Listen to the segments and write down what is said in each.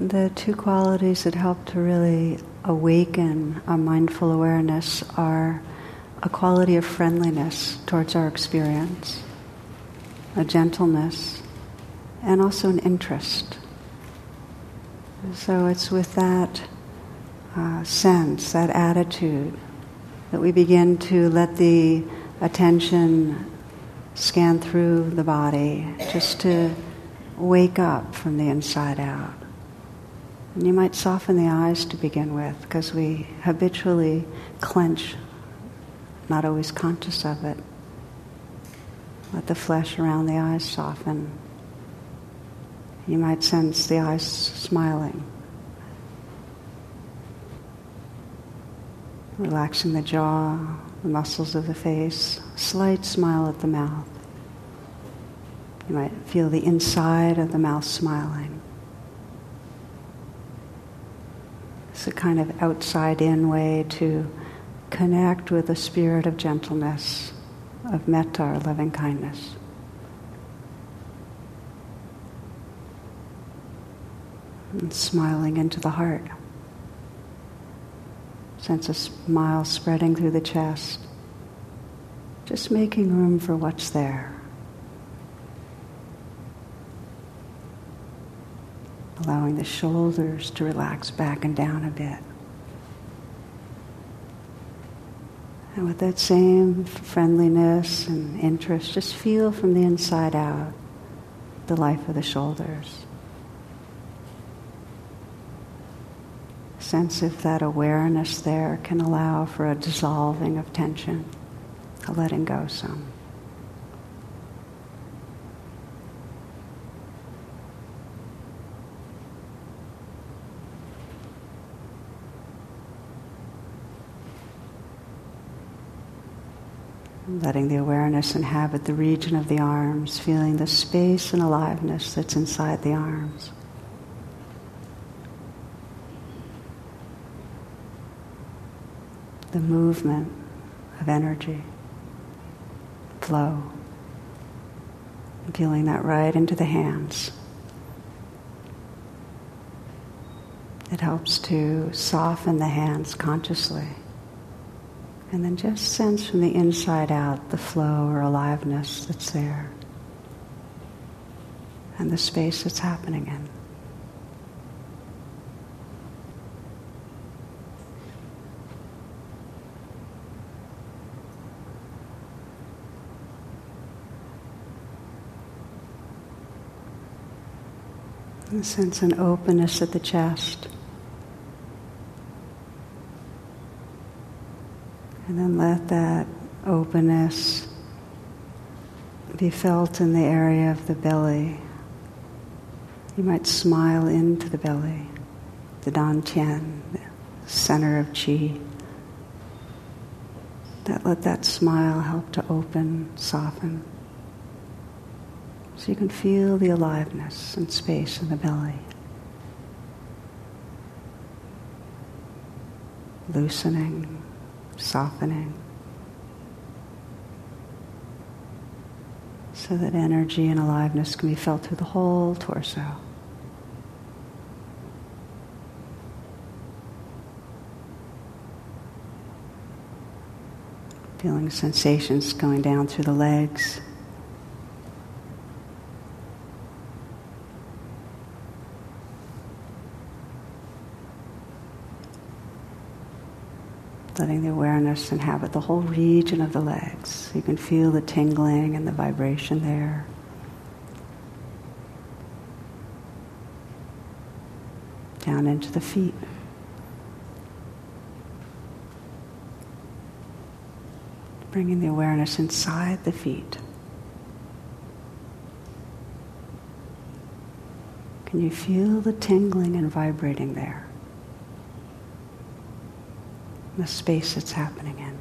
The two qualities that help to really awaken a mindful awareness are a quality of friendliness towards our experience, a gentleness, and also an interest. So it's with that uh, sense, that attitude, that we begin to let the attention scan through the body just to wake up from the inside out. You might soften the eyes to begin with because we habitually clench, not always conscious of it. Let the flesh around the eyes soften. You might sense the eyes smiling. Relaxing the jaw, the muscles of the face, slight smile at the mouth. You might feel the inside of the mouth smiling. It's a kind of outside in way to connect with a spirit of gentleness, of metta or loving kindness. And smiling into the heart. Sense a smile spreading through the chest. Just making room for what's there. Allowing the shoulders to relax back and down a bit. And with that same friendliness and interest, just feel from the inside out the life of the shoulders. Sense if that awareness there can allow for a dissolving of tension, a letting go some. Letting the awareness inhabit the region of the arms, feeling the space and aliveness that's inside the arms. The movement of energy, flow, feeling that right into the hands. It helps to soften the hands consciously. And then just sense from the inside out the flow or aliveness that's there and the space it's happening in. And sense an openness at the chest. And then let that openness be felt in the area of the belly. You might smile into the belly, the dantian, the center of chi. That let that smile help to open, soften. So you can feel the aliveness and space in the belly. Loosening softening. So that energy and aliveness can be felt through the whole torso. Feeling sensations going down through the legs. Letting the awareness inhabit the whole region of the legs. You can feel the tingling and the vibration there. Down into the feet. Bringing the awareness inside the feet. Can you feel the tingling and vibrating there? The space it's happening in.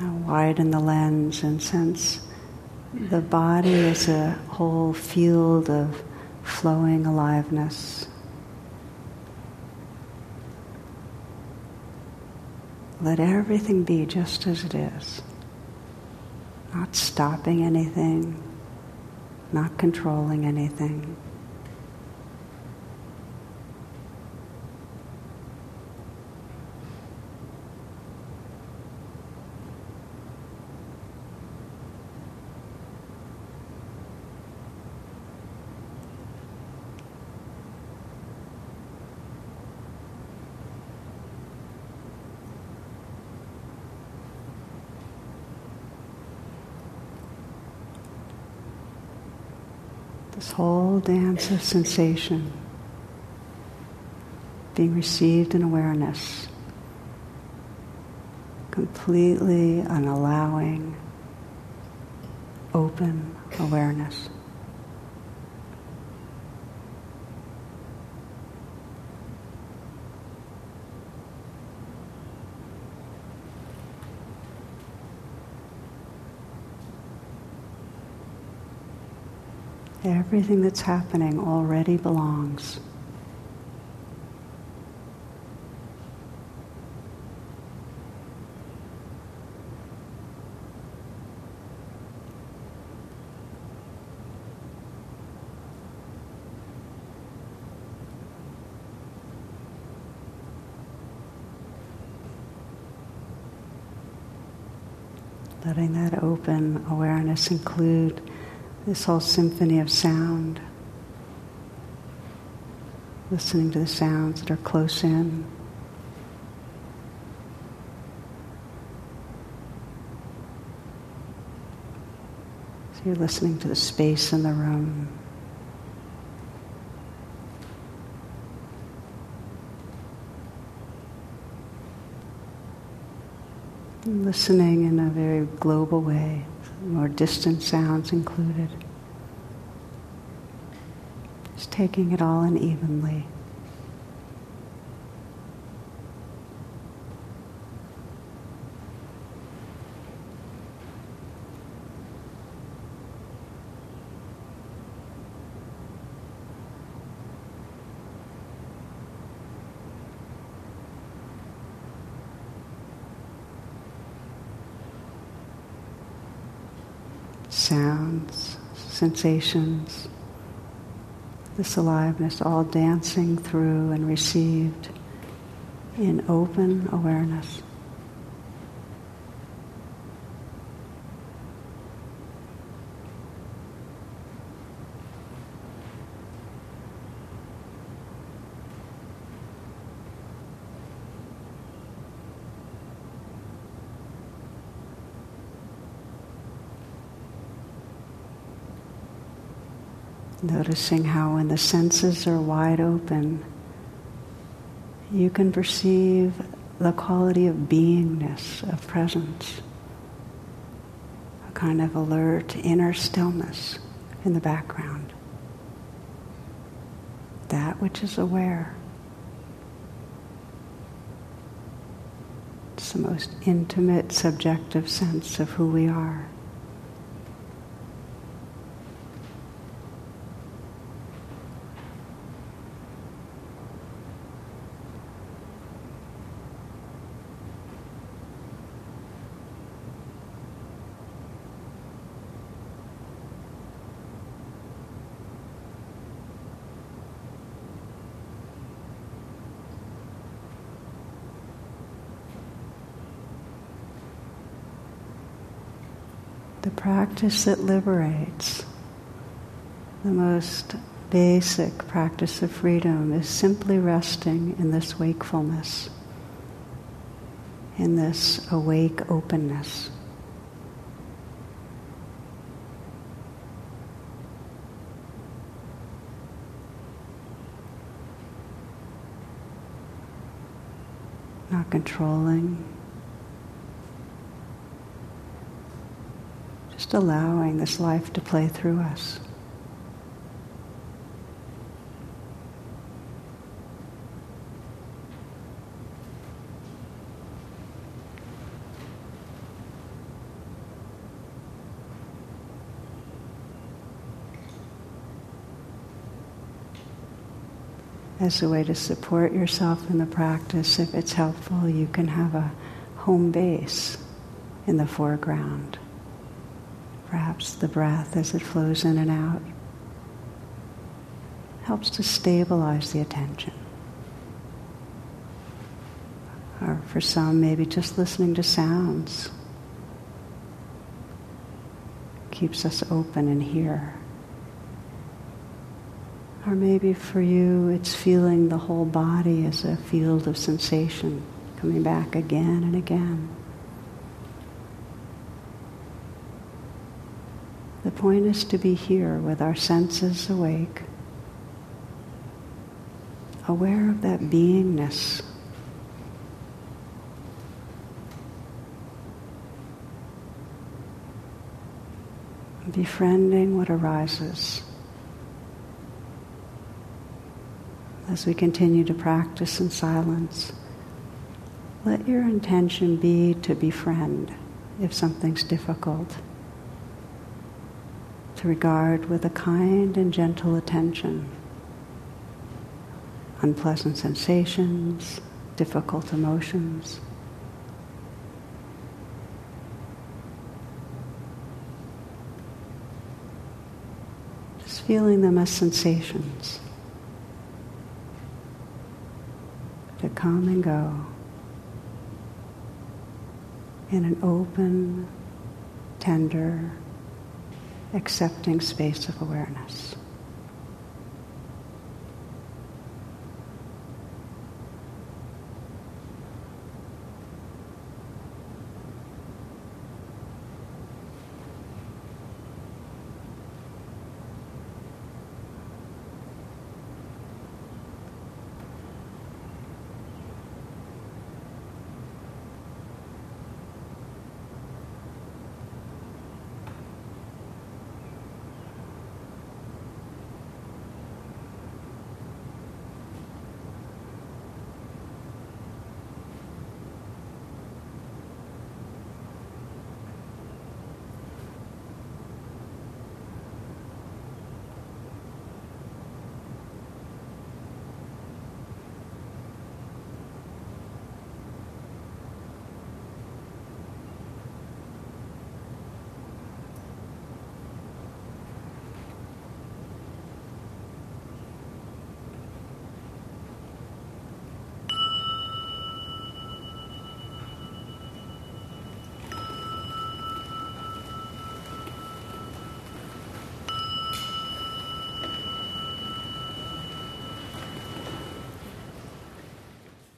Now widen the lens and sense the body is a whole field of flowing aliveness. let everything be just as it is. Not stopping anything, not controlling anything. This whole dance of sensation being received in awareness, completely an allowing, open awareness. Everything that's happening already belongs. letting that open awareness include this whole symphony of sound, listening to the sounds that are close in. So you're listening to the space in the room. Listening in a very global way more distant sounds included. Just taking it all in evenly. Sounds, sensations, this aliveness all dancing through and received in open awareness. Noticing how, when the senses are wide open, you can perceive the quality of beingness, of presence, a kind of alert inner stillness in the background. That which is aware. It's the most intimate, subjective sense of who we are. The practice that liberates, the most basic practice of freedom is simply resting in this wakefulness, in this awake openness. Not controlling, allowing this life to play through us. As a way to support yourself in the practice, if it's helpful, you can have a home base in the foreground. Perhaps the breath as it flows in and out helps to stabilize the attention. Or for some, maybe just listening to sounds keeps us open and here. Or maybe for you, it's feeling the whole body as a field of sensation, coming back again and again. The point is to be here with our senses awake, aware of that beingness. Befriending what arises. As we continue to practice in silence, let your intention be to befriend if something's difficult regard with a kind and gentle attention. Unpleasant sensations, difficult emotions. Just feeling them as sensations. That come and go. In an open, tender, accepting space of awareness.